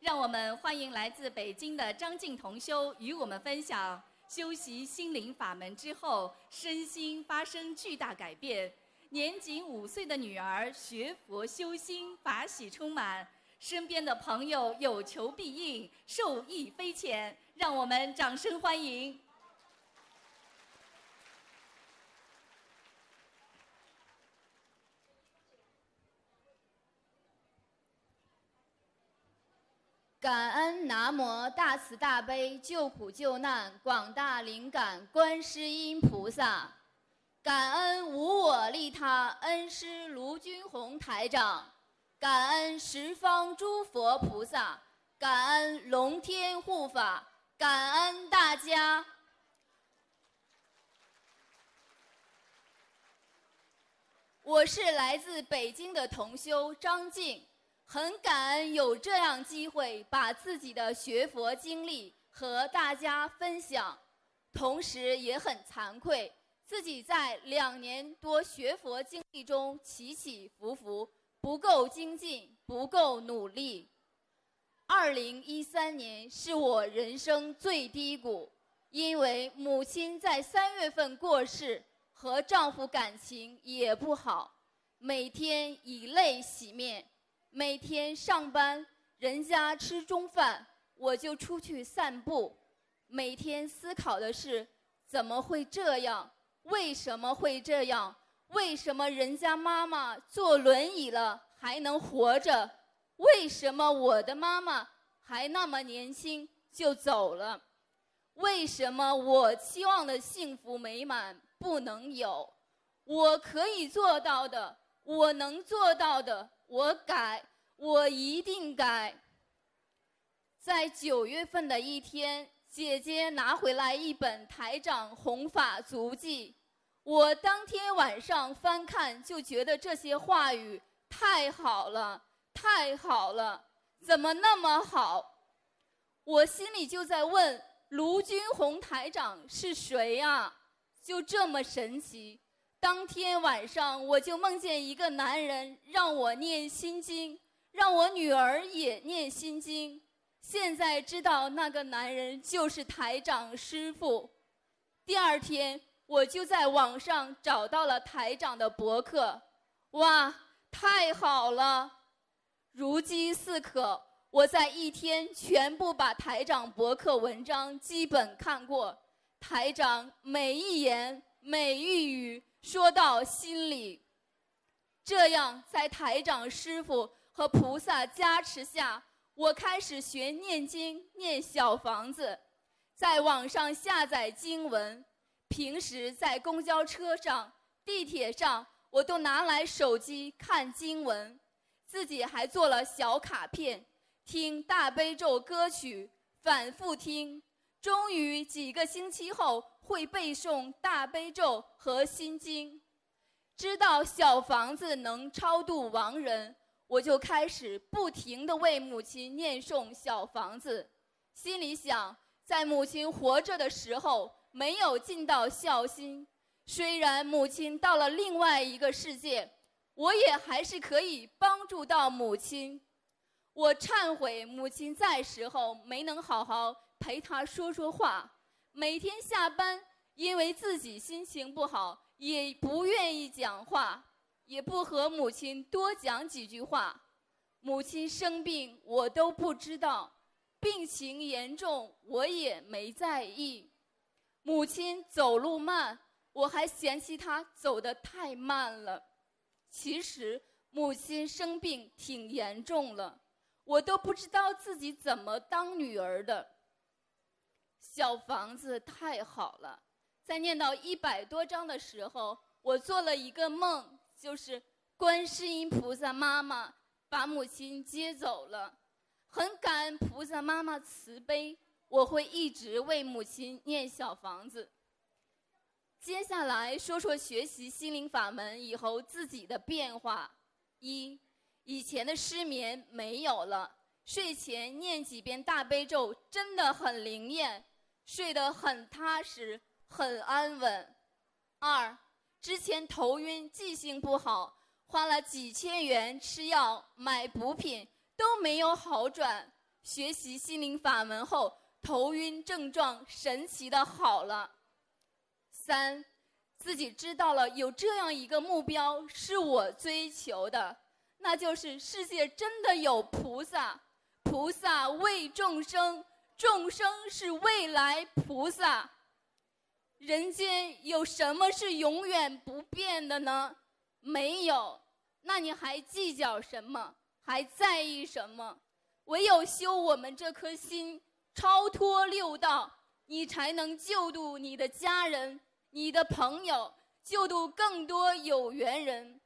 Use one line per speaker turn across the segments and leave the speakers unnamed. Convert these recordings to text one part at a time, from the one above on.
让我们欢迎来自北京的张静同修与我们分享修习心灵法门之后，身心发生巨大改变。年仅五岁的女儿学佛修心，法喜充满，身边的朋友有求必应，受益匪浅。让我们掌声欢迎！
感恩南无大慈大悲救苦救难广大灵感观世音菩萨。感恩无我利他恩师卢军宏台长，感恩十方诸佛菩萨，感恩龙天护法，感恩大家。我是来自北京的同修张静，很感恩有这样机会把自己的学佛经历和大家分享，同时也很惭愧。自己在两年多学佛经历中起起伏伏，不够精进，不够努力。二零一三年是我人生最低谷，因为母亲在三月份过世，和丈夫感情也不好，每天以泪洗面。每天上班，人家吃中饭，我就出去散步。每天思考的是，怎么会这样？为什么会这样？为什么人家妈妈坐轮椅了还能活着？为什么我的妈妈还那么年轻就走了？为什么我期望的幸福美满不能有？我可以做到的，我能做到的，我改，我一定改。在九月份的一天。姐姐拿回来一本台长弘法足迹，我当天晚上翻看，就觉得这些话语太好了，太好了，怎么那么好？我心里就在问：卢军红台长是谁啊？就这么神奇。当天晚上我就梦见一个男人让我念心经，让我女儿也念心经。现在知道那个男人就是台长师傅。第二天，我就在网上找到了台长的博客，哇，太好了，如饥似渴。我在一天全部把台长博客文章基本看过，台长每一言每一语说到心里。这样，在台长师傅和菩萨加持下。我开始学念经，念小房子，在网上下载经文，平时在公交车上、地铁上，我都拿来手机看经文，自己还做了小卡片，听大悲咒歌曲，反复听，终于几个星期后会背诵大悲咒和心经，知道小房子能超度亡人。我就开始不停地为母亲念诵小房子，心里想，在母亲活着的时候没有尽到孝心，虽然母亲到了另外一个世界，我也还是可以帮助到母亲。我忏悔母亲在时候没能好好陪他说说话，每天下班因为自己心情不好，也不愿意讲话。也不和母亲多讲几句话，母亲生病我都不知道，病情严重我也没在意。母亲走路慢，我还嫌弃她走得太慢了。其实母亲生病挺严重了，我都不知道自己怎么当女儿的。小房子太好了，在念到一百多章的时候，我做了一个梦。就是观世音菩萨妈妈把母亲接走了，很感恩菩萨妈妈慈悲，我会一直为母亲念小房子。接下来说说学习心灵法门以后自己的变化：一，以前的失眠没有了，睡前念几遍大悲咒真的很灵验，睡得很踏实，很安稳。二。之前头晕、记性不好，花了几千元吃药、买补品，都没有好转。学习心灵法门后，头晕症状神奇的好了。三，自己知道了有这样一个目标是我追求的，那就是世界真的有菩萨，菩萨为众生，众生是未来菩萨。人间有什么是永远不变的呢？没有，那你还计较什么？还在意什么？唯有修我们这颗心，超脱六道，你才能救度你的家人、你的朋友，救度更多有缘人。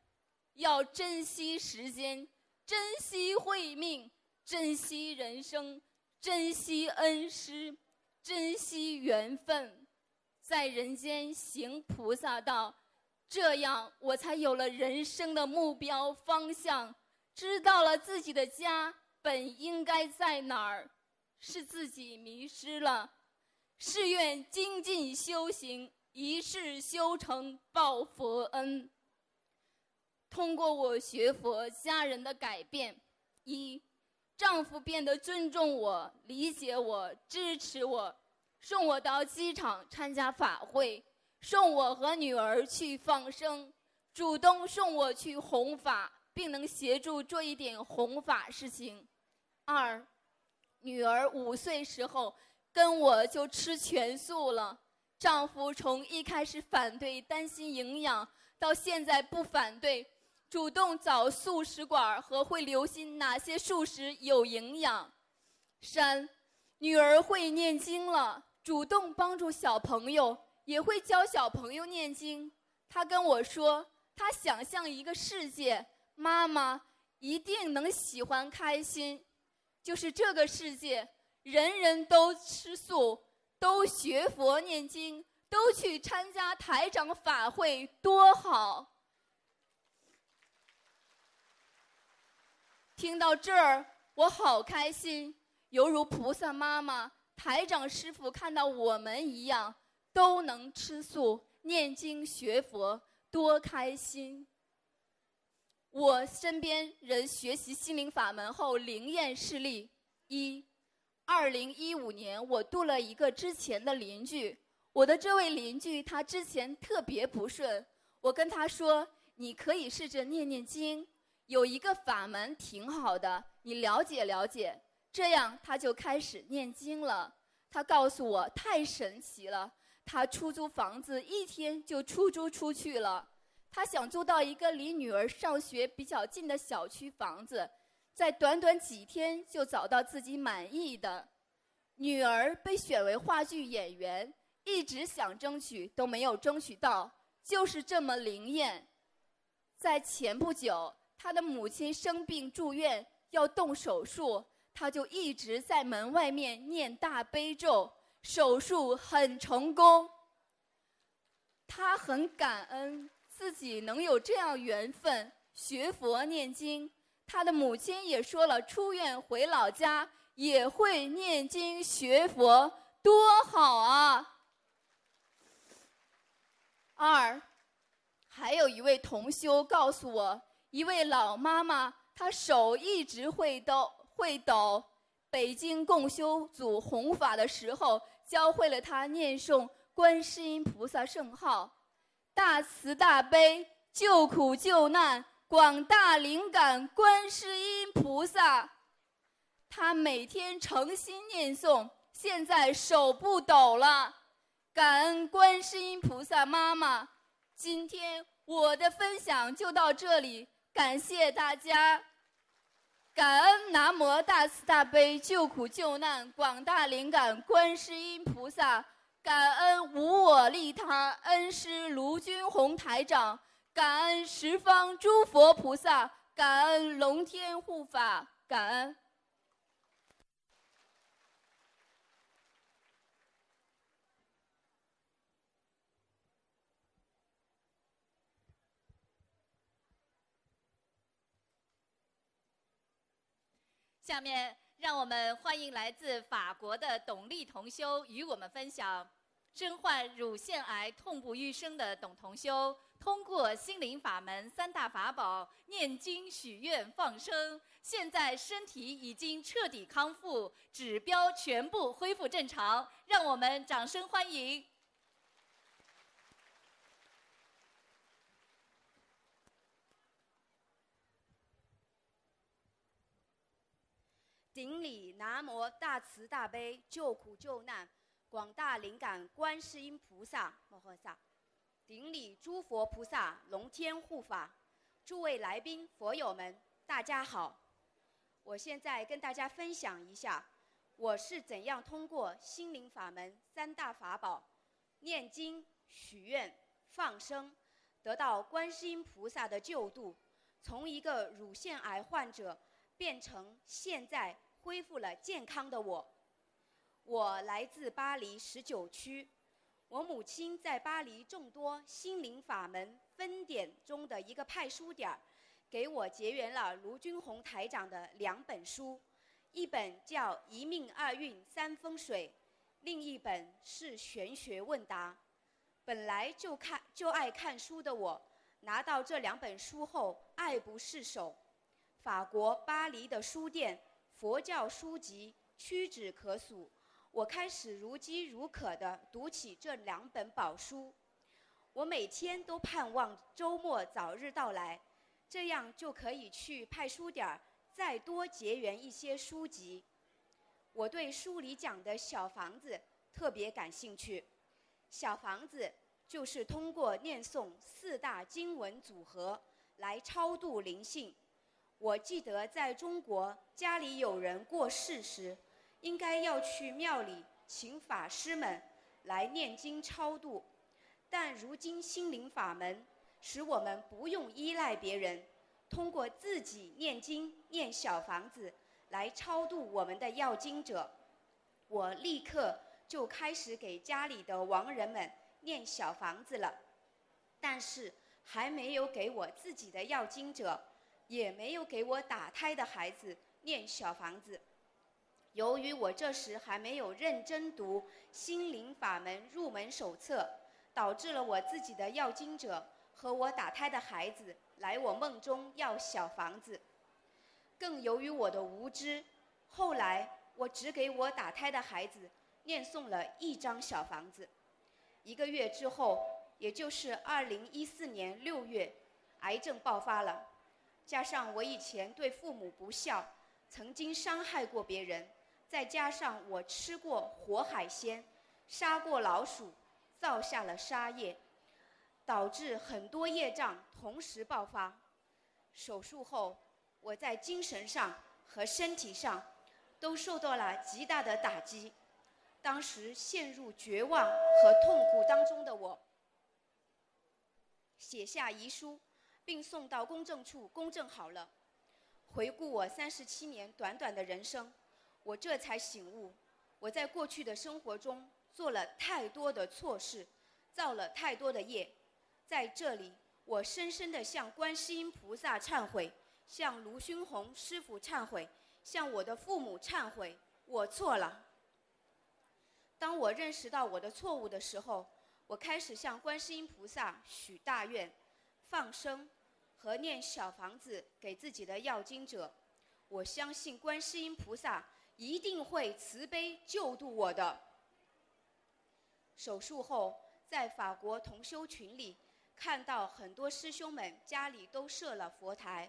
要珍惜时间，珍惜慧命，珍惜人生，珍惜恩师，珍惜缘分。在人间行菩萨道，这样我才有了人生的目标方向，知道了自己的家本应该在哪儿，是自己迷失了。誓愿精进修行，一世修成报佛恩。通过我学佛，家人的改变：一，丈夫变得尊重我、理解我、支持我。送我到机场参加法会，送我和女儿去放生，主动送我去弘法，并能协助做一点弘法事情。二，女儿五岁时候跟我就吃全素了，丈夫从一开始反对，担心营养，到现在不反对，主动找素食馆和会留心哪些素食有营养。三，女儿会念经了。主动帮助小朋友，也会教小朋友念经。他跟我说，他想象一个世界，妈妈一定能喜欢开心，就是这个世界，人人都吃素，都学佛念经，都去参加台长法会，多好！听到这儿，我好开心，犹如菩萨妈妈。台长师傅看到我们一样都能吃素、念经、学佛，多开心！我身边人学习心灵法门后灵验事例一：二零一五年，我度了一个之前的邻居。我的这位邻居他之前特别不顺，我跟他说：“你可以试着念念经，有一个法门挺好的，你了解了解。”这样他就开始念经了。他告诉我太神奇了，他出租房子一天就出租出去了。他想租到一个离女儿上学比较近的小区房子，在短短几天就找到自己满意的。女儿被选为话剧演员，一直想争取都没有争取到，就是这么灵验。在前不久，他的母亲生病住院，要动手术。他就一直在门外面念大悲咒，手术很成功。他很感恩自己能有这样缘分学佛念经。他的母亲也说了，出院回老家也会念经学佛，多好啊！二，还有一位同修告诉我，一位老妈妈，她手一直会抖。会抖，北京共修组弘法的时候，教会了她念诵观世音菩萨圣号，大慈大悲救苦救难广大灵感观世音菩萨。他每天诚心念诵，现在手不抖了。感恩观世音菩萨妈妈。今天我的分享就到这里，感谢大家。感恩南无大慈大悲救苦救难广大灵感观世音菩萨，感恩无我利他恩师卢军宏台长，感恩十方诸佛菩萨，感恩龙天护法，感恩。
下面让我们欢迎来自法国的董丽同修与我们分享身患乳腺癌痛不欲生的董同修，通过心灵法门三大法宝念经许愿放生，现在身体已经彻底康复，指标全部恢复正常，让我们掌声欢迎。
顶礼南无大慈大悲救苦救难广大灵感观世音菩萨摩诃萨，顶礼诸佛菩萨龙天护法，诸位来宾佛友们，大家好。我现在跟大家分享一下，我是怎样通过心灵法门三大法宝——念经、许愿、放生，得到观世音菩萨的救度，从一个乳腺癌患者变成现在。恢复了健康的我，我来自巴黎十九区，我母亲在巴黎众多心灵法门分点中的一个派书点儿，给我结缘了卢军红台长的两本书，一本叫《一命二运三风水》，另一本是《玄学问答》。本来就看就爱看书的我，拿到这两本书后爱不释手。法国巴黎的书店。佛教书籍屈指可数，我开始如饥如渴地读起这两本宝书。我每天都盼望周末早日到来，这样就可以去派书点儿再多结缘一些书籍。我对书里讲的小房子特别感兴趣。小房子就是通过念诵四大经文组合来超度灵性。我记得在中国，家里有人过世时，应该要去庙里请法师们来念经超度。但如今心灵法门使我们不用依赖别人，通过自己念经念小房子来超度我们的要经者。我立刻就开始给家里的亡人们念小房子了，但是还没有给我自己的要经者。也没有给我打胎的孩子念小房子。由于我这时还没有认真读《心灵法门入门手册》，导致了我自己的要经者和我打胎的孩子来我梦中要小房子。更由于我的无知，后来我只给我打胎的孩子念诵了一张小房子。一个月之后，也就是二零一四年六月，癌症爆发了。加上我以前对父母不孝，曾经伤害过别人，再加上我吃过活海鲜，杀过老鼠，造下了杀业，导致很多业障同时爆发。手术后，我在精神上和身体上都受到了极大的打击。当时陷入绝望和痛苦当中的我，写下遗书。并送到公证处公证好了。回顾我三十七年短短的人生，我这才醒悟，我在过去的生活中做了太多的错事，造了太多的业。在这里，我深深地向观世音菩萨忏悔，向卢勋红师傅忏悔，向我的父母忏悔，我错了。当我认识到我的错误的时候，我开始向观世音菩萨许大愿，放生。和念小房子给自己的要经者，我相信观世音菩萨一定会慈悲救度我的。手术后，在法国同修群里看到很多师兄们家里都设了佛台，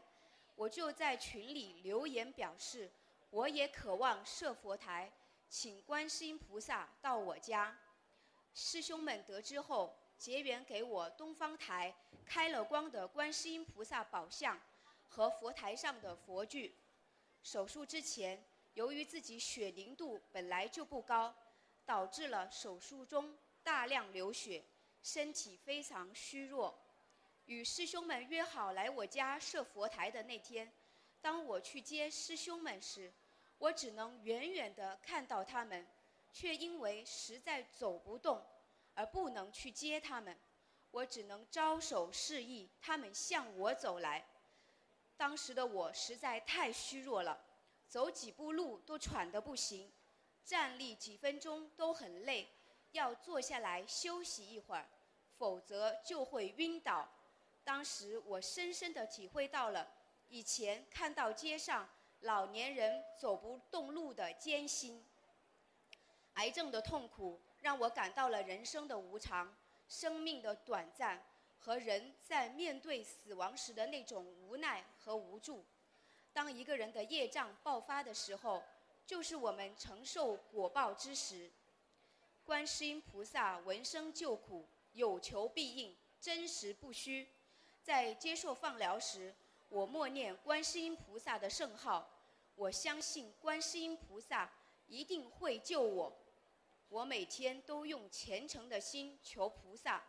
我就在群里留言表示，我也渴望设佛台，请观世音菩萨到我家。师兄们得知后。结缘给我东方台开了光的观世音菩萨宝像和佛台上的佛具。手术之前，由于自己血凝度本来就不高，导致了手术中大量流血，身体非常虚弱。与师兄们约好来我家设佛台的那天，当我去接师兄们时，我只能远远地看到他们，却因为实在走不动。而不能去接他们，我只能招手示意他们向我走来。当时的我实在太虚弱了，走几步路都喘得不行，站立几分钟都很累，要坐下来休息一会儿，否则就会晕倒。当时我深深地体会到了以前看到街上老年人走不动路的艰辛。癌症的痛苦让我感到了人生的无常、生命的短暂和人在面对死亡时的那种无奈和无助。当一个人的业障爆发的时候，就是我们承受果报之时。观世音菩萨闻声救苦，有求必应，真实不虚。在接受放疗时，我默念观世音菩萨的圣号，我相信观世音菩萨一定会救我。我每天都用虔诚的心求菩萨。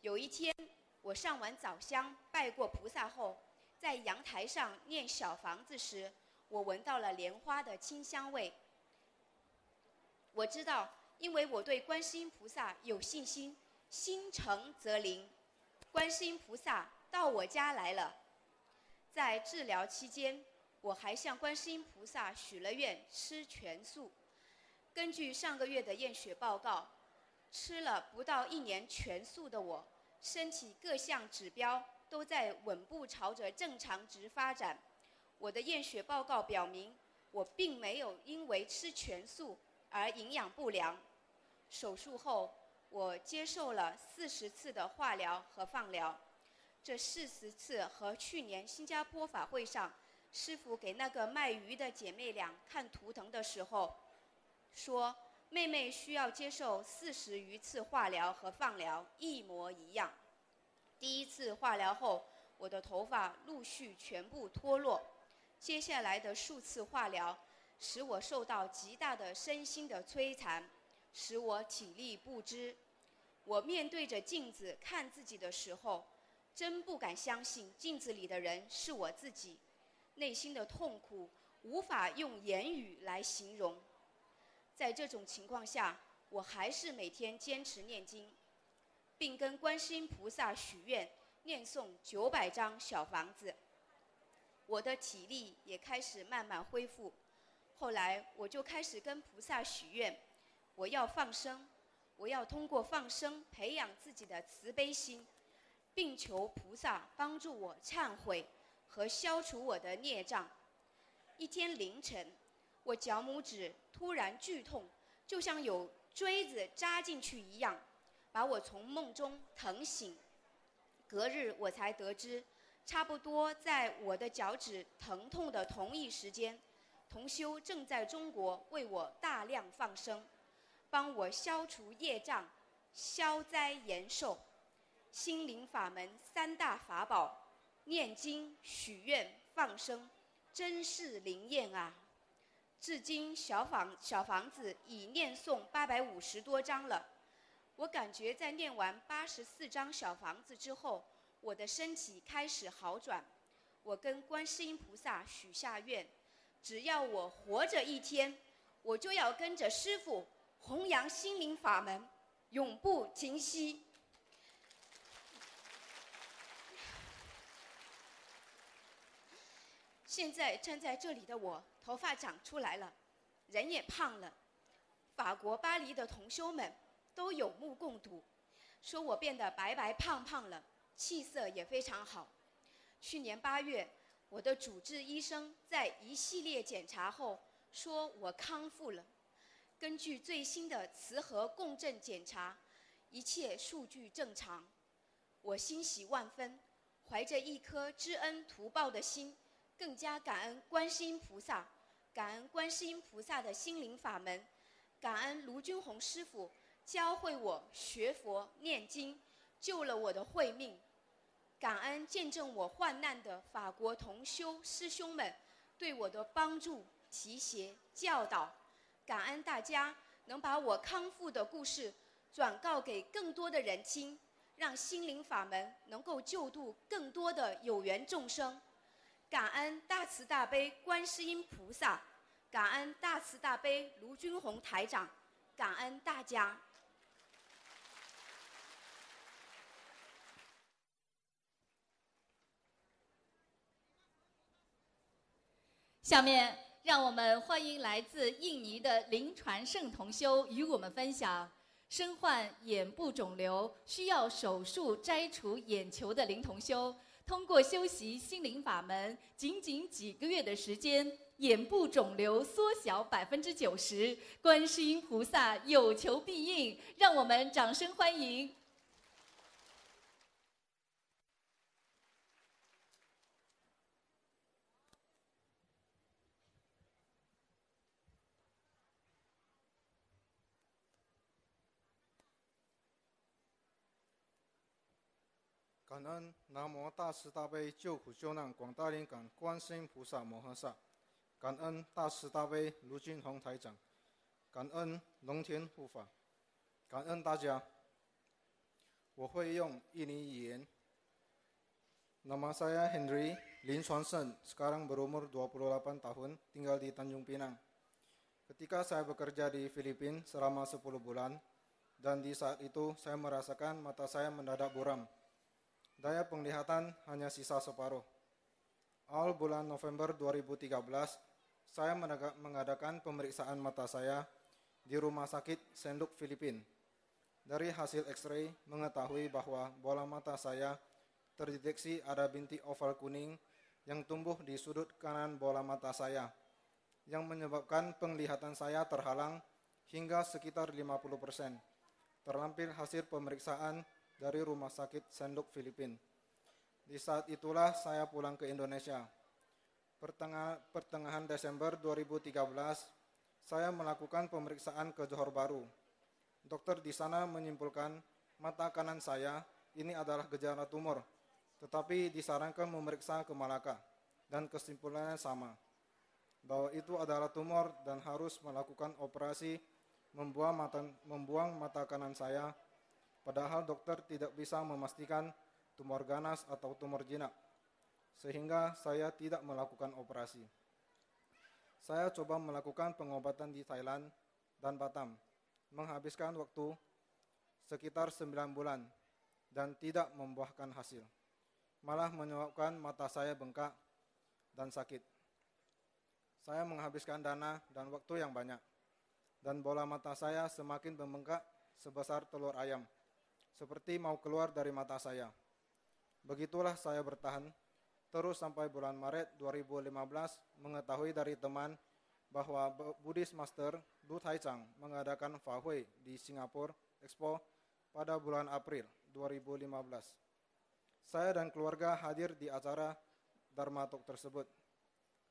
有一天，我上完早香，拜过菩萨后，在阳台上念小房子时，我闻到了莲花的清香味。我知道，因为我对观世音菩萨有信心，心诚则灵。观世音菩萨到我家来了。在治疗期间，我还向观世音菩萨许了愿，吃全素。根据上个月的验血报告，吃了不到一年全素的我，身体各项指标都在稳步朝着正常值发展。我的验血报告表明，我并没有因为吃全素而营养不良。手术后，我接受了四十次的化疗和放疗。这四十次和去年新加坡法会上师傅给那个卖鱼的姐妹俩看图腾的时候，说妹妹需要接受四十余次化疗和放疗一模一样。第一次化疗后，我的头发陆续全部脱落。接下来的数次化疗使我受到极大的身心的摧残，使我体力不支。我面对着镜子看自己的时候。真不敢相信镜子里的人是我自己，内心的痛苦无法用言语来形容。在这种情况下，我还是每天坚持念经，并跟观世音菩萨许愿，念诵九百张小房子。我的体力也开始慢慢恢复。后来，我就开始跟菩萨许愿，我要放生，我要通过放生培养自己的慈悲心。并求菩萨帮助我忏悔和消除我的孽障。一天凌晨，我脚拇指突然剧痛，就像有锥子扎进去一样，把我从梦中疼醒。隔日，我才得知，差不多在我的脚趾疼痛的同一时间，同修正在中国为我大量放生，帮我消除业障、消灾延寿。心灵法门三大法宝：念经、许愿、放生，真是灵验啊！至今小房小房子已念诵八百五十多章了。我感觉在念完八十四张小房子之后，我的身体开始好转。我跟观世音菩萨许下愿：只要我活着一天，我就要跟着师傅弘扬心灵法门，永不停息。现在站在这里的我，头发长出来了，人也胖了。法国巴黎的同修们都有目共睹，说我变得白白胖胖了，气色也非常好。去年八月，我的主治医生在一系列检查后说我康复了。根据最新的磁核共振检查，一切数据正常，我欣喜万分，怀着一颗知恩图报的心。更加感恩观世音菩萨，感恩观世音菩萨的心灵法门，感恩卢军宏师傅教会我学佛念经，救了我的慧命，感恩见证我患难的法国同修师兄们对我的帮助、提携、教导，感恩大家能把我康复的故事转告给更多的人听，让心灵法门能够救度更多的有缘众生。感恩大慈大悲观世音菩萨，感恩大慈大悲卢军宏台长，感恩大家。
下面让我们欢迎来自印尼的林传胜同修与我们分享身患眼部肿瘤，需要手术摘除眼球的林同修，通过修习心灵法门，仅仅几个月的时间，眼部肿瘤缩小百分之九十，观世音菩萨有求必应，让我们掌声欢迎。
感恩南无大慈大悲救苦救难广大灵感观世音菩萨摩诃萨，感恩大慈大悲卢俊宏台长，感恩龙天护法，感恩大家。我会用印尼语言。Nama saya Henry Lin Swanson, sekarang berumur 28 tahun, tinggal di Tanjung Pinang. Ketika saya bekerja di Filipina selama 10 bulan, dan di saat itu saya merasakan mata saya mendadak buram daya penglihatan hanya sisa separuh. Awal bulan November 2013, saya mengadakan pemeriksaan mata saya di Rumah Sakit Senduk Filipin. Dari hasil X-ray mengetahui bahwa bola mata saya terdeteksi ada bintik oval kuning yang tumbuh di sudut kanan bola mata saya, yang menyebabkan penglihatan saya terhalang hingga sekitar 50%. Terlampir hasil pemeriksaan dari Rumah Sakit Senduk Filipin. Di saat itulah saya pulang ke Indonesia. Pertengah, pertengahan Desember 2013, saya melakukan pemeriksaan ke Johor Baru. Dokter di sana menyimpulkan mata kanan saya ini adalah gejala tumor, tetapi disarankan memeriksa ke Malaka dan kesimpulannya sama bahwa itu adalah tumor dan harus melakukan operasi membuang mata, membuang mata kanan saya Padahal dokter tidak bisa memastikan tumor ganas atau tumor jinak, sehingga saya tidak melakukan operasi. Saya coba melakukan pengobatan di Thailand dan Batam, menghabiskan waktu sekitar 9 bulan dan tidak membuahkan hasil. Malah menyebabkan mata saya bengkak dan sakit. Saya menghabiskan dana dan waktu yang banyak, dan bola mata saya semakin membengkak sebesar telur ayam seperti mau keluar dari mata saya. Begitulah saya bertahan terus sampai bulan Maret 2015 mengetahui dari teman bahwa Buddhist Master Du Tai Chang mengadakan Fahui di Singapura Expo pada bulan April 2015. Saya dan keluarga hadir di acara Dharma Talk tersebut.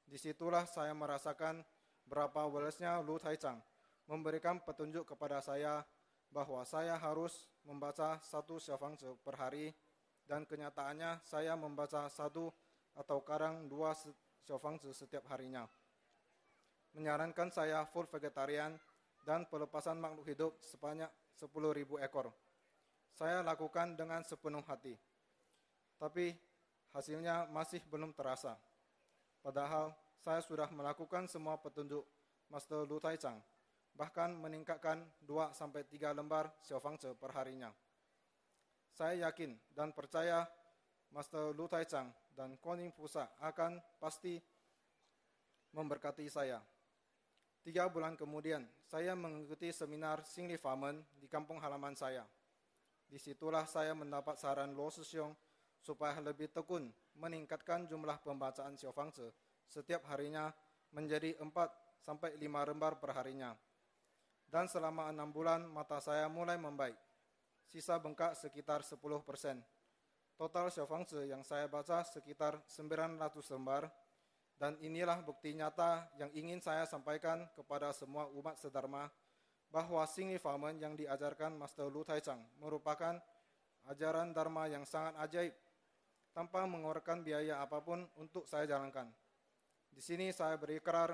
Di situlah saya merasakan berapa welasnya Lu Tai Chang memberikan petunjuk kepada saya bahwa saya harus membaca satu syafangzi per hari dan kenyataannya saya membaca satu atau kadang dua syafangzi setiap harinya. Menyarankan saya full vegetarian dan pelepasan makhluk hidup sebanyak 10.000 ekor. Saya lakukan dengan sepenuh hati. Tapi hasilnya masih belum terasa. Padahal saya sudah melakukan semua petunjuk Master Lu Chang bahkan meningkatkan 2 sampai 3 lembar Xiaofangzi per harinya. Saya yakin dan percaya Master Lu Tai Chang dan Koning Pusa akan pasti memberkati saya. Tiga bulan kemudian, saya mengikuti seminar Singli Famen di kampung halaman saya. Di situlah saya mendapat saran Lo Siong supaya lebih tekun meningkatkan jumlah pembacaan Xiaofangzi setiap harinya menjadi 4 sampai 5 lembar per harinya dan selama enam bulan mata saya mulai membaik. Sisa bengkak sekitar 10 persen. Total Xiaofangzi yang saya baca sekitar 900 lembar dan inilah bukti nyata yang ingin saya sampaikan kepada semua umat sedharma bahwa Singli Famen yang diajarkan Master Lu Tai Chang merupakan ajaran Dharma yang sangat ajaib tanpa mengeluarkan biaya apa pun untuk saya jalankan. Di sini saya berikrar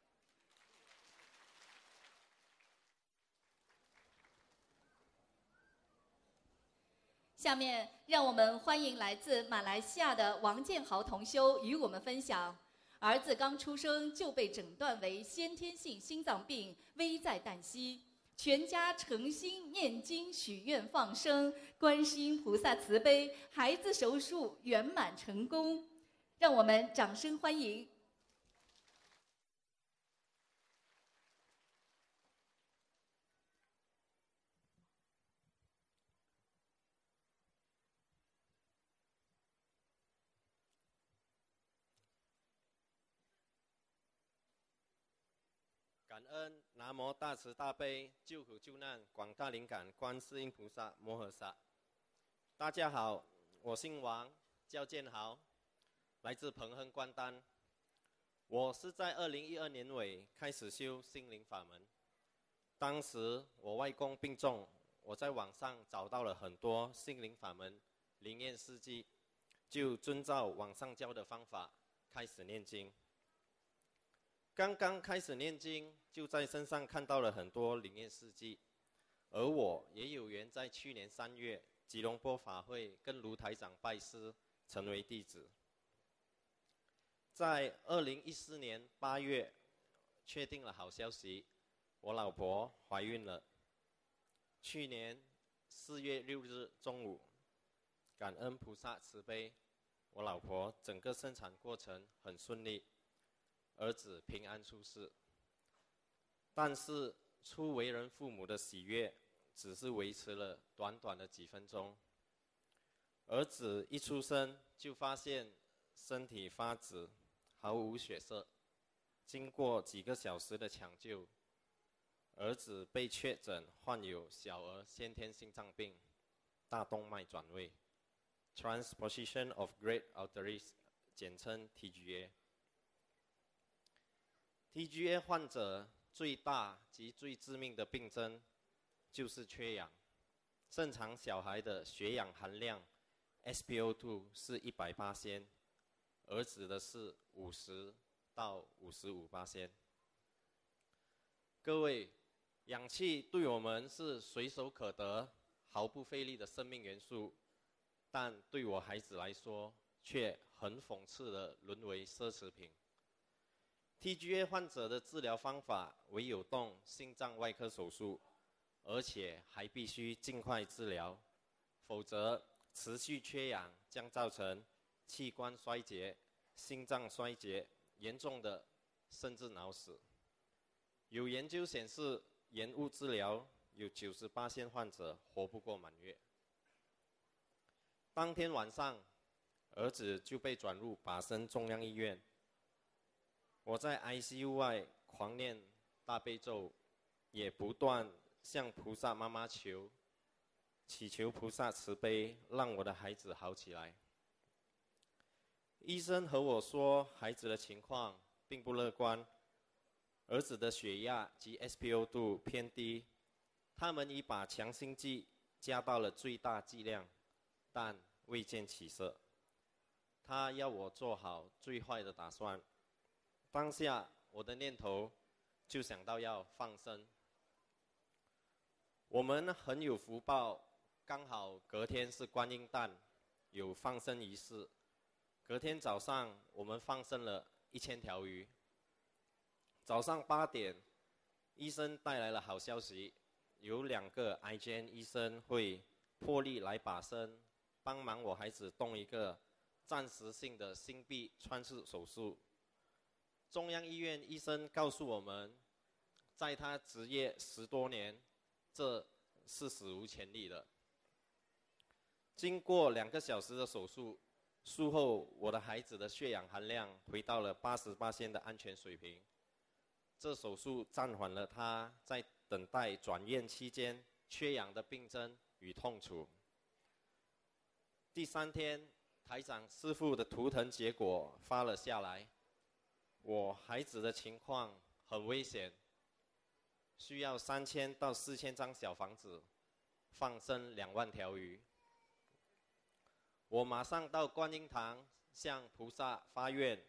下面让我们欢迎来自马来西亚的王建豪同修与我们分享儿子刚出生就被诊断为先天性心脏病，危在旦夕。全家诚心念经许愿放生，观世音菩萨慈悲，孩子手术圆满成功。让我们掌声欢迎。
感恩南无大慈大悲救苦救难广大灵感观世音菩萨摩诃萨。大家好，我姓王，叫建豪，来自彭亨关丹。我是在二零一二年尾开始修心灵法门。当时我外公病重，我在网上找到了很多心灵法门灵验事迹，就遵照网上教的方法开始念经。刚刚开始念经，就在身上看到了很多灵验事迹，而我也有缘在去年三月吉隆坡法会跟卢台长拜师，成为弟子。在二零一四年八月，确定了好消息，我老婆怀孕了。去年四月六日中午，感恩菩萨慈悲，我老婆整个生产过程很顺利。儿子平安出世，但是初为人父母的喜悦，只是维持了短短的几分钟。儿子一出生就发现身体发紫，毫无血色。经过几个小时的抢救，儿子被确诊患有小儿先天心脏病，大动脉转位 （Transposition of Great Arteries），简称 TGA。TGA 患者最大及最致命的病症就是缺氧。正常小孩的血氧含量 SpO2 是一百八千，儿子的是五十到五十五八仙。各位，氧气对我们是随手可得、毫不费力的生命元素，但对我孩子来说，却很讽刺的沦为奢侈品。TGA 患者的治疗方法唯有动心脏外科手术，而且还必须尽快治疗，否则持续缺氧将造成器官衰竭、心脏衰竭，严重的甚至脑死。有研究显示，延误治疗有九十八线患者活不过满月。当天晚上，儿子就被转入拔升中央医院。我在 ICU 外狂念大悲咒，也不断向菩萨妈妈求，祈求菩萨慈悲，让我的孩子好起来。医生和我说，孩子的情况并不乐观，儿子的血压及 SpO 度偏低，他们已把强心剂加到了最大剂量，但未见起色。他要我做好最坏的打算。当下我的念头就想到要放生。我们很有福报，刚好隔天是观音诞，有放生仪式。隔天早上我们放生了一千条鱼。早上八点，医生带来了好消息，有两个 I G N 医生会破例来把生，帮忙我孩子动一个暂时性的心壁穿刺手术。中央医院医生告诉我们，在他执业十多年，这是史无前例的。经过两个小时的手术，术后我的孩子的血氧含量回到了八十八线的安全水平。这手术暂缓了他在等待转院期间缺氧的病症与痛楚。第三天，台长师傅的图腾结果发了下来。我孩子的情况很危险，需要三千到四千张小房子，放生两万条鱼。我马上到观音堂向菩萨发愿，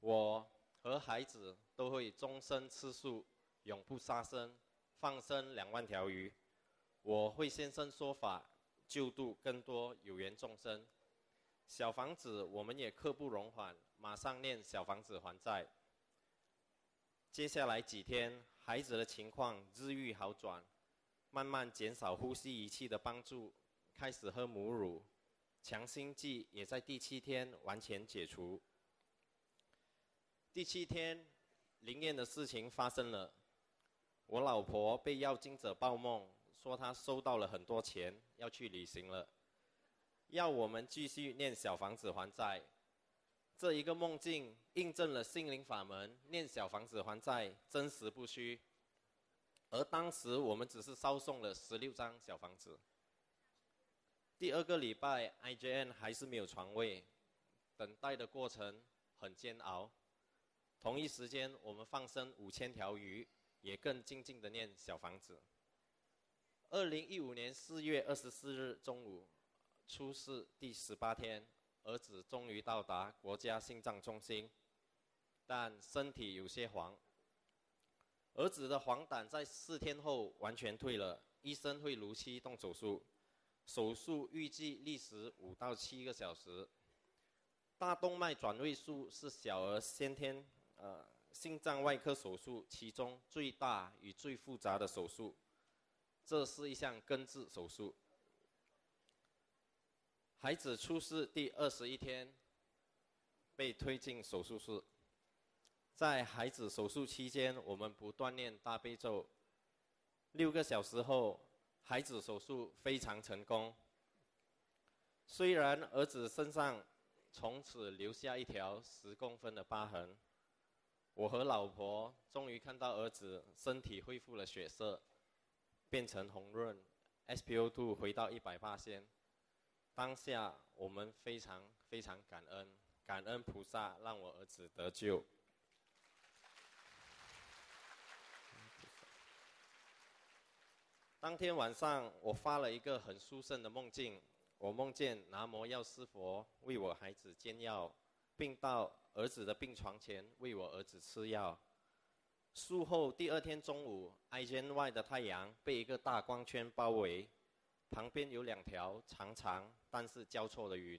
我和孩子都会终身吃素，永不杀生，放生两万条鱼。我会现身说法，救度更多有缘众生。小房子我们也刻不容缓。马上念小房子还债。接下来几天，孩子的情况日愈好转，慢慢减少呼吸仪器的帮助，开始喝母乳，强心剂也在第七天完全解除。第七天，灵验的事情发生了，我老婆被要经者报梦，说她收到了很多钱，要去旅行了。要我们继续念小房子还债，这一个梦境印证了心灵法门念小房子还债真实不虚。而当时我们只是烧送了十六张小房子。第二个礼拜，IJN 还是没有床位，等待的过程很煎熬。同一时间，我们放生五千条鱼，也更静静的念小房子。二零一五年四月二十四日中午。出事第十八天，儿子终于到达国家心脏中心，但身体有些黄。儿子的黄疸在四天后完全退了，医生会如期动手术，手术预计历时五到七个小时。大动脉转位术是小儿先天呃心脏外科手术其中最大与最复杂的手术，这是一项根治手术。孩子出世第二十一天，被推进手术室。在孩子手术期间，我们不断念大悲咒。六个小时后，孩子手术非常成功。虽然儿子身上从此留下一条十公分的疤痕，我和老婆终于看到儿子身体恢复了血色，变成红润，SPO2 回到一百八线。当下我们非常非常感恩，感恩菩萨让我儿子得救。当天晚上，我发了一个很殊胜的梦境，我梦见南无药师佛为我孩子煎药，并到儿子的病床前为我儿子吃药。术后第二天中午，I G N Y 的太阳被一个大光圈包围。旁边有两条长长但是交错的云，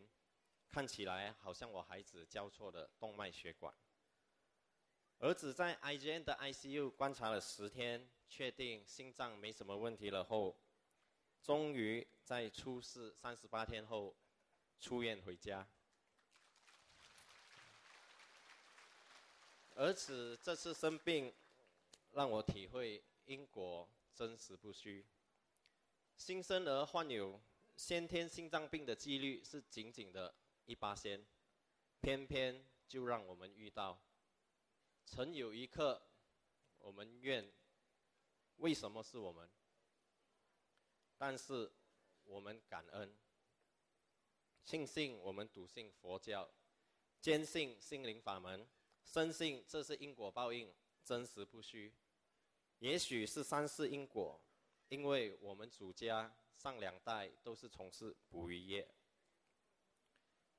看起来好像我孩子交错的动脉血管。儿子在 IGN 的 ICU 观察了十天，确定心脏没什么问题了后，终于在出事三十八天后出院回家。儿子这次生病，让我体会因果真实不虚。新生儿患有先天心脏病的几率是仅仅的一八仙，偏偏就让我们遇到。曾有一刻，我们怨为什么是我们？但是我们感恩，庆幸我们笃信佛教，坚信心灵法门，深信这是因果报应，真实不虚。也许是三世因果。因为我们祖家上两代都是从事捕鱼业，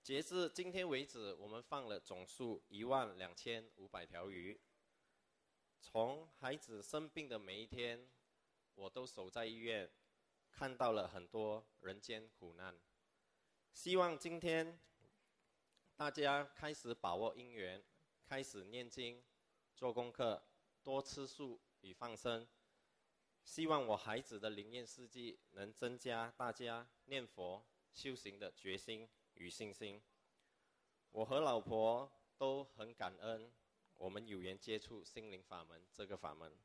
截至今天为止，我们放了总数一万两千五百条鱼。从孩子生病的每一天，我都守在医院，看到了很多人间苦难。希望今天大家开始把握因缘，开始念经、做功课、多吃素与放生。希望我孩子的灵验事迹能增加大家念佛修行的决心与信心。我和老婆都很感恩，我们有缘接触心灵法门这个法门，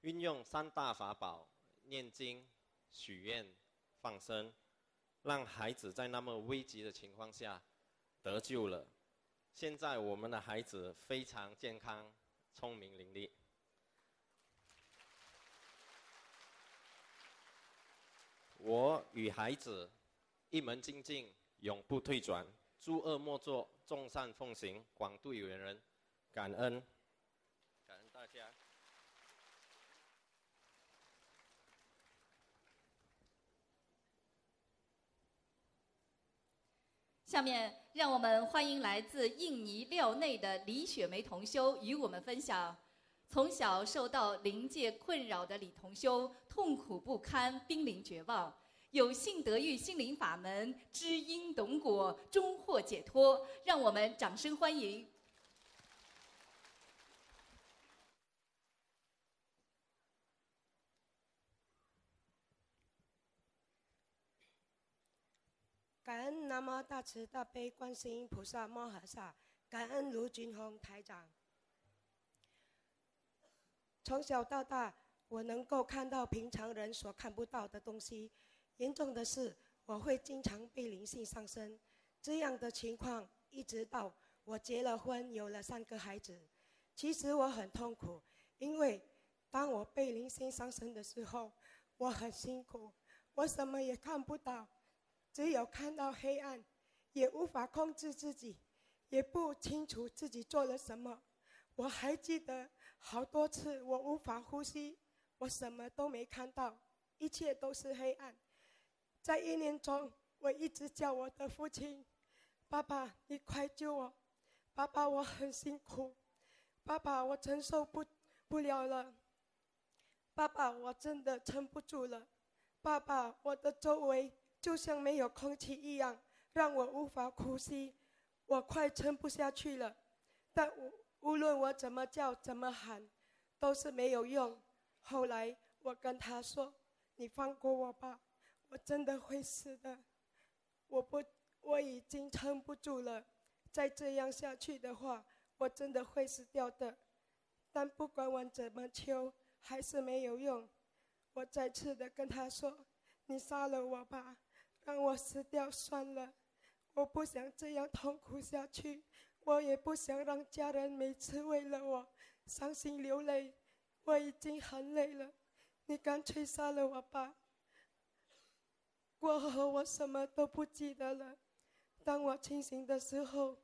运用三大法宝念经、许愿、放生，让孩子在那么危急的情况下得救了。现在我们的孩子非常健康、聪明伶俐。我与孩子一门精进，永不退转，诸恶莫作，众善奉行，广度有缘人，感恩，感恩大家。
下面让我们欢迎来自印尼廖内的李雪梅同修与我们分享。从小受到灵界困扰的李同修，痛苦不堪，濒临绝望。有幸得遇心灵法门，知因懂果，终获解脱。让我们掌声欢迎。
感恩南无大慈大悲观世音菩萨摩诃萨，感恩卢俊宏台长。从小到大，我能够看到平常人所看不到的东西。严重的是，我会经常被灵性上身。这样的情况一直到我结了婚，有了三个孩子。其实我很痛苦，因为当我被灵性上身的时候，我很辛苦，我什么也看不到。只有看到黑暗，也无法控制自己，也不清楚自己做了什么。我还记得好多次我无法呼吸，我什么都没看到，一切都是黑暗。在一年中，我一直叫我的父亲：“爸爸，你快救我！爸爸，我很辛苦，爸爸，我承受不不了了，爸爸，我真的撑不住了，爸爸，我的周围……”就像没有空气一样，让我无法呼吸，我快撑不下去了。但我无论我怎么叫、怎么喊，都是没有用。后来我跟他说：“你放过我吧，我真的会死的。我不，我已经撑不住了。再这样下去的话，我真的会死掉的。”但不管我怎么求，还是没有用。我再次的跟他说：“你杀了我吧。”让我死掉算了，我不想这样痛苦下去，我也不想让家人每次为了我伤心流泪。我已经很累了，你干脆杀了我吧。过后我什么都不记得了。当我清醒的时候，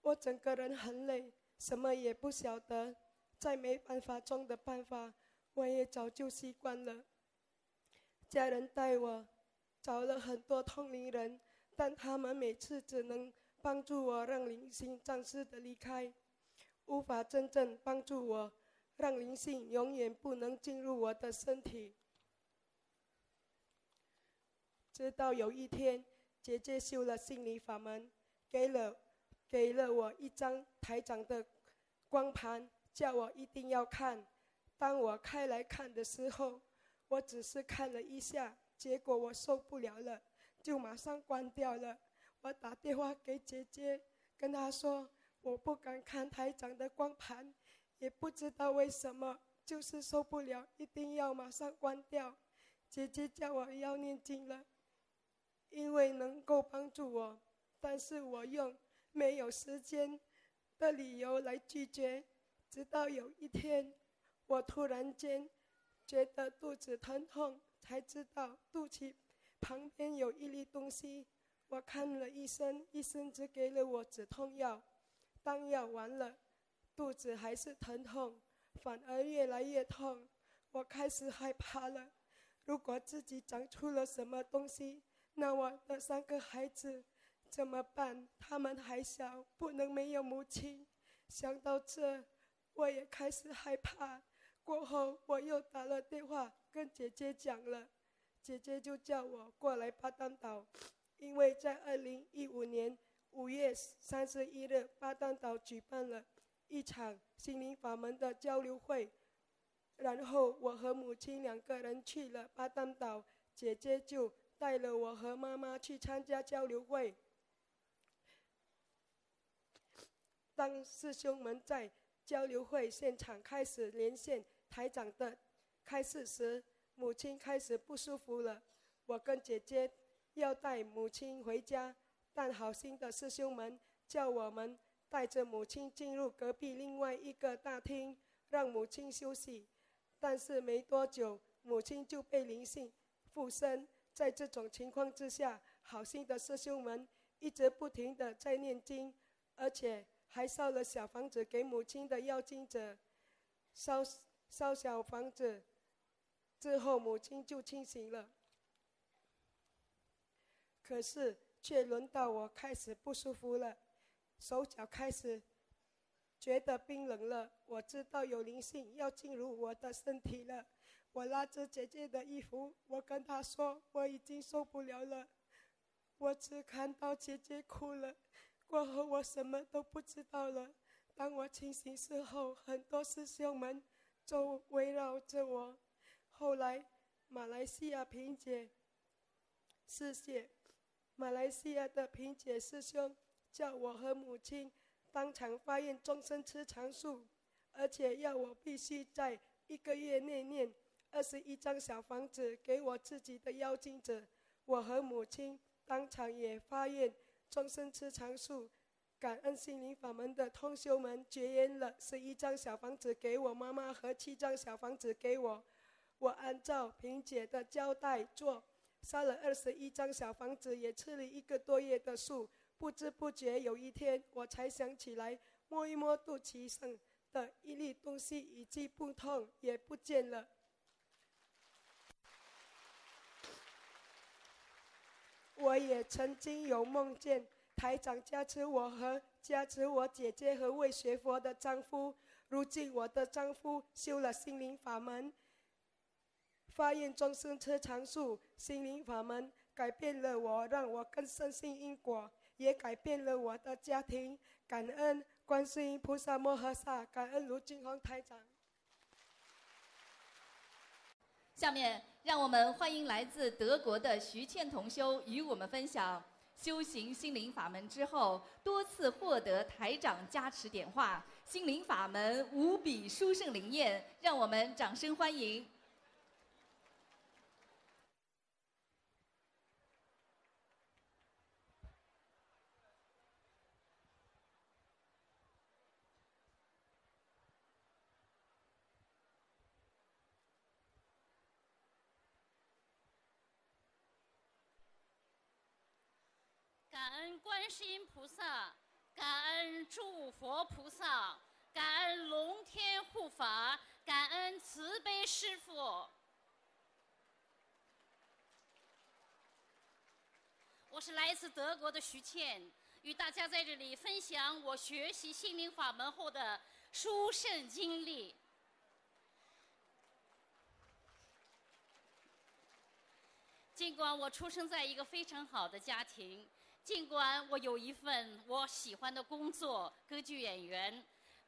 我整个人很累，什么也不晓得。再没办法中的办法，我也早就习惯了。家人带我。找了很多通灵人，但他们每次只能帮助我让灵性暂时的离开，无法真正帮助我让灵性永远不能进入我的身体。直到有一天，姐姐修了心理法门，给了给了我一张台长的光盘，叫我一定要看。当我开来看的时候，我只是看了一下。结果我受不了了，就马上关掉了。我打电话给姐姐，跟她说我不敢看台长的光盘，也不知道为什么，就是受不了，一定要马上关掉。姐姐叫我要念经了，因为能够帮助我，但是我用没有时间的理由来拒绝。直到有一天，我突然间觉得肚子疼痛。才知道肚脐旁边有一粒东西，我看了医生，医生只给了我止痛药。当药完了，肚子还是疼痛，反而越来越痛。我开始害怕了，如果自己长出了什么东西，那我的三个孩子怎么办？他们还小，不能没有母亲。想到这，我也开始害怕。过后，我又打了电话跟姐姐讲了，姐姐就叫我过来巴丹岛，因为在二零一五年五月三十一日，巴丹岛举办了一场心灵法门的交流会，然后我和母亲两个人去了巴丹岛，姐姐就带了我和妈妈去参加交流会。当师兄们在交流会现场开始连线。台长的开示时，母亲开始不舒服了。我跟姐姐要带母亲回家，但好心的师兄们叫我们带着母亲进入隔壁另外一个大厅，让母亲休息。但是没多久，母亲就被灵性附身。在这种情况之下，好心的师兄们一直不停的在念经，而且还烧了小房子给母亲的要经者，烧。烧小房子之后，母亲就清醒了。可是却轮到我开始不舒服了，手脚开始觉得冰冷了。我知道有灵性要进入我的身体了，我拉着姐姐的衣服，我跟她说我已经受不了了。我只看到姐姐哭了，过后我什么都不知道了。当我清醒时候，很多师兄们都围绕着我。后来，马来西亚萍姐师姐，马来西亚的萍姐师兄叫我和母亲当场发愿终身吃长素，而且要我必须在一个月内念。二十一张小房子给我自己的妖精者，我和母亲当场也发愿终身吃长素，感恩心灵法门的通修们结缘了十一张小房子给我妈妈和七张小房子给我，我按照萍姐的交代做，烧了二十一张小房子，也吃了一个多月的素，不知不觉有一天我才想起来摸一摸肚脐上的一粒东西，已经不痛也不见了。我也曾经有梦见台长加持我和加持我姐姐和未学佛的丈夫。如今我的丈夫修了心灵法门，发愿终身车长寿。心灵法门改变了我，让我更深信因果，也改变了我的家庭。感恩观世音菩萨摩诃萨，感恩卢金红台长。
下面，让我们欢迎来自德国的徐倩同修与我们分享修行心灵法门之后，多次获得台长加持点化，心灵法门无比殊胜灵验。让我们掌声欢迎。
感恩观世音菩萨，感恩诸佛菩萨，感恩龙天护法，感恩慈悲师父。我是来自德国的徐倩，与大家在这里分享我学习心灵法门后的殊胜经历。尽管我出生在一个非常好的家庭。尽管我有一份我喜欢的工作，歌剧演员；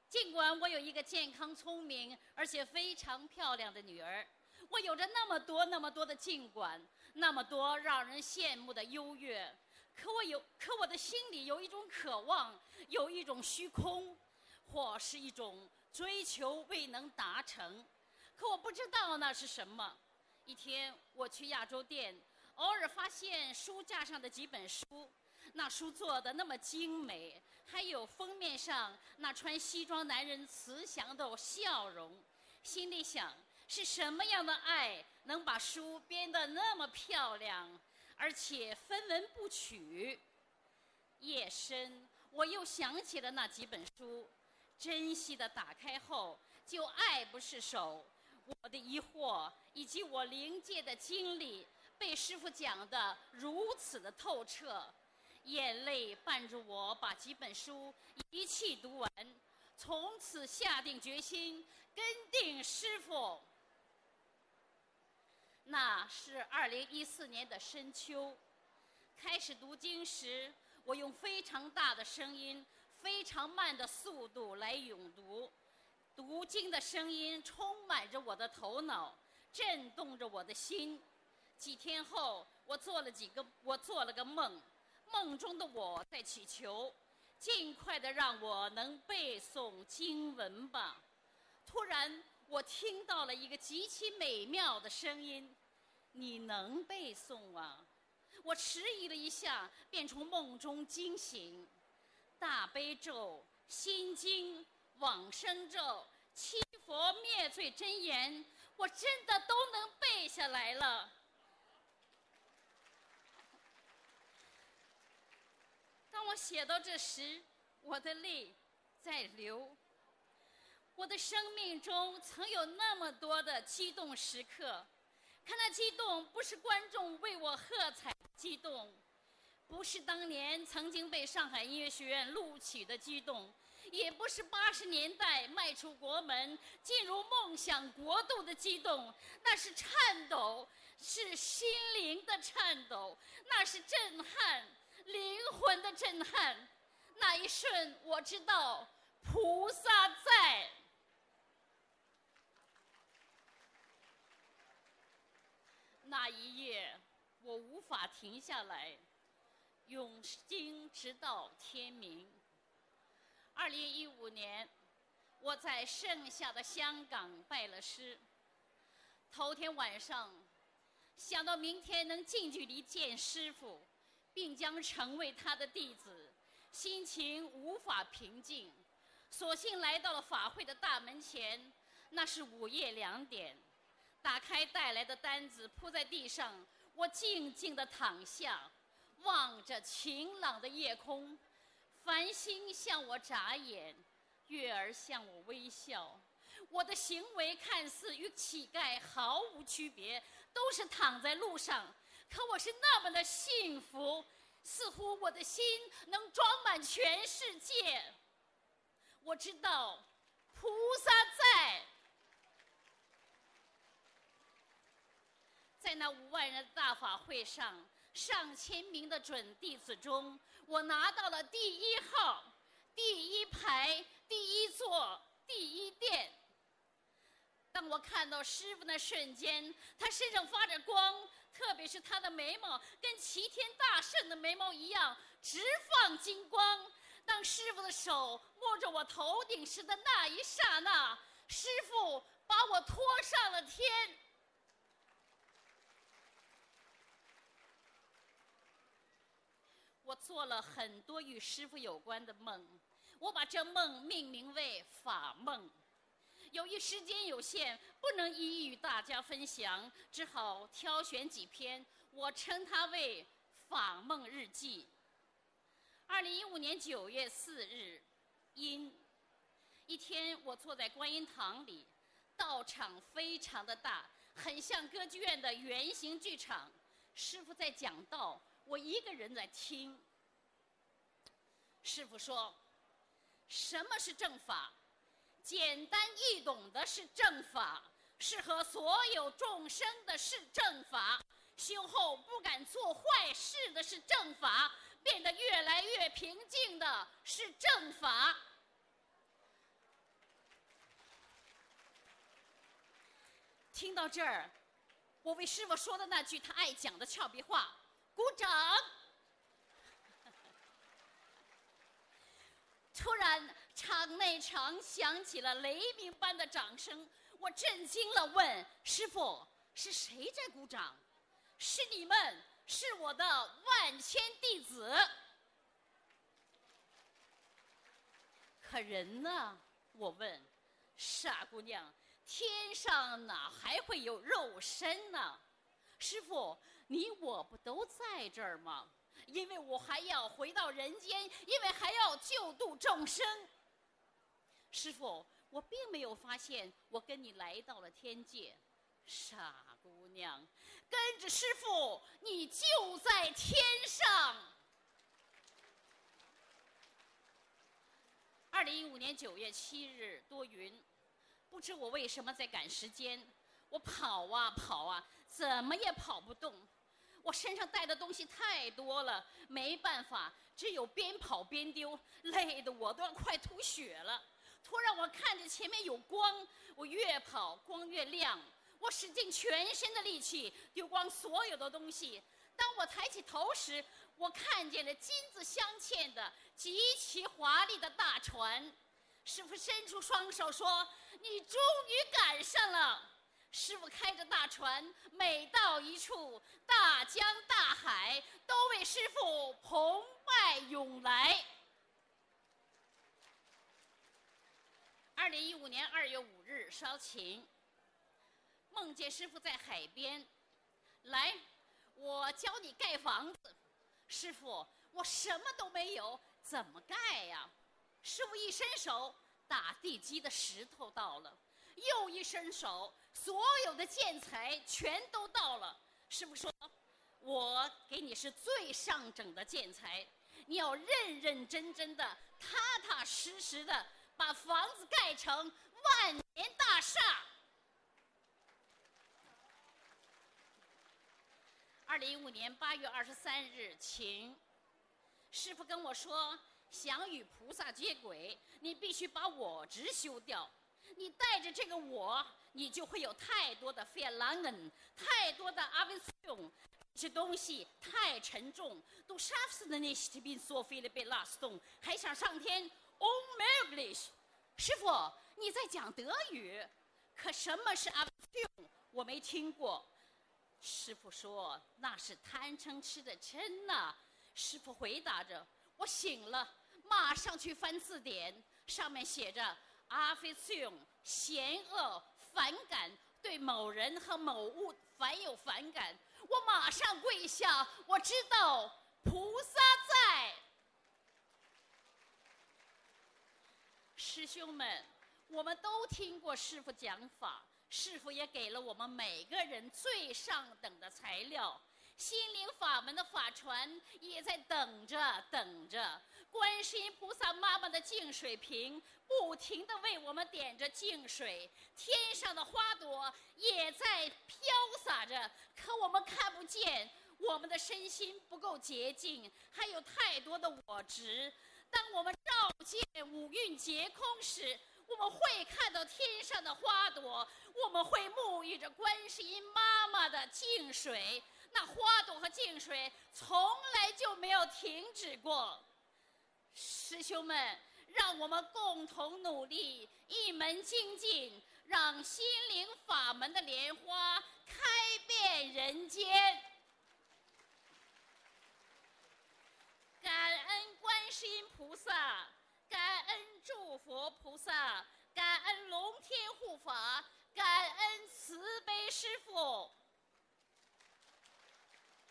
尽管我有一个健康、聪明而且非常漂亮的女儿，我有着那么多、那么多的尽管，那么多让人羡慕的优越，可我有，可我的心里有一种渴望，有一种虚空，或是一种追求未能达成，可我不知道那是什么。一天，我去亚洲店，偶尔发现书架上的几本书。那书做的那么精美，还有封面上那穿西装男人慈祥的笑容，心里想是什么样的爱能把书编得那么漂亮，而且分文不取。夜深，我又想起了那几本书，珍惜的打开后就爱不释手。我的疑惑以及我灵界的经历，被师傅讲的如此的透彻。眼泪伴着我，把几本书一气读完，从此下定决心跟定师傅。那是二零一四年的深秋，开始读经时，我用非常大的声音、非常慢的速度来咏读，读经的声音充满着我的头脑，震动着我的心。几天后，我做了几个，我做了个梦。梦中的我在祈求，尽快的让我能背诵经文吧。突然，我听到了一个极其美妙的声音：“你能背诵啊？”我迟疑了一下，便从梦中惊醒。大悲咒、心经、往生咒、七佛灭罪真言，我真的都能背下来了。当我写到这时，我的泪在流。我的生命中曾有那么多的激动时刻，可那激动不是观众为我喝彩激动，不是当年曾经被上海音乐学院录取的激动，也不是八十年代迈出国门、进入梦想国度的激动，那是颤抖，是心灵的颤抖，那是震撼，灵魂的震撼。那一瞬，我知道菩萨在。那一夜，我无法停下来，用经直到天明。二零一五年，我在盛夏的香港拜了师。头天晚上，想到明天能近距离见师傅，并将成为他的弟子，心情无法平静。索性来到了法会的大门前，那是午夜两点。打开带来的单子，铺在地上。我静静地躺下，望着晴朗的夜空，繁星向我眨眼，月儿向我微笑。我的行为看似与乞丐毫无区别，都是躺在路上，可我是那么的幸福，似乎我的心能装满全世界。我知道，菩萨在。在那五万人的大法会上，上千名的准弟子中，我拿到了第一号、第一排、第一座、第一殿。当我看到师傅那瞬间，他身上发着光，特别是他的眉毛跟齐天大圣的眉毛一样，直放金光。当师傅的手摸着我头顶时的那一刹那，师傅把我拖上了天。我做了很多与师傅有关的梦，我把这梦命名为法梦。由于时间有限，不能一一与大家分享，只好挑选几篇，我称它为法梦日记。二零一五年九月四日，阴，一天我坐在观音堂里，道场非常的大，很像歌剧院的圆形剧场，师傅在讲道。我一个人在听。师傅说：“什么是正法？简单易懂的是正法，适合所有众生的是正法，修后不敢做坏事的是正法，变得越来越平静的是正法。”听到这儿，我为师傅说的那句他爱讲的俏皮话。鼓掌！突然，场内场响起了雷鸣般的掌声，我震惊了，问师傅：“是谁在鼓掌？”“是你们，是我的万千弟子。”“可人呢？”我问。“傻姑娘，天上哪还会有肉身呢？”师傅。你我不都在这儿吗？因为我还要回到人间，因为还要救度众生。师傅，我并没有发现我跟你来到了天界，傻姑娘，跟着师傅，你就在天上。二零一五年九月七日，多云，不知我为什么在赶时间，我跑啊跑啊，怎么也跑不动。我身上带的东西太多了，没办法，只有边跑边丢，累得我都要快吐血了。突然，我看见前面有光，我越跑光越亮，我使尽全身的力气丢光所有的东西。当我抬起头时，我看见了金子镶嵌的极其华丽的大船。师傅伸出双手说：“你终于赶上了。”师傅开着大船，每到一处，大江大海都为师傅澎湃涌来。二零一五年二月五日烧琴，梦见师傅在海边，来，我教你盖房子。师傅，我什么都没有，怎么盖呀？师傅一伸手，打地基的石头到了。又一伸手，所有的建材全都到了。师傅说：“我给你是最上等的建材，你要认认真真的踏踏实实的把房子盖成万年大厦。二零一五年八月二十三日晴，师傅跟我说，想与菩萨接轨，你必须把我执修掉。你带着这个我，你就会有太多的 f e l a n g e n 太多的 a v i s i o n 这东西太沉重，都杀死的那些病所费的被拉松，还想上天？Onmöglich！师傅，你在讲德语，可什么是 a v i s i o n 我没听过。师傅说那是贪嗔痴的嗔呐。师傅回答着，我醒了，马上去翻字典，上面写着 a v i s i o n 嫌恶、反感，对某人和某物凡有反感。我马上跪下，我知道菩萨在。师兄们，我们都听过师傅讲法，师傅也给了我们每个人最上等的材料。心灵法门的法传也在等着，等着。观世音菩萨妈妈的净水瓶不停地为我们点着净水，天上的花朵也在飘洒着，可我们看不见。我们的身心不够洁净，还有太多的我执。当我们照见五蕴皆空时，我们会看到天上的花朵，我们会沐浴着观世音妈妈的净水。那花朵和净水从来就没有停止过。师兄们，让我们共同努力，一门精进，让心灵法门的莲花开遍人间。感恩观世音菩萨，感恩诸佛菩萨，感恩龙天护法，感恩慈悲师父。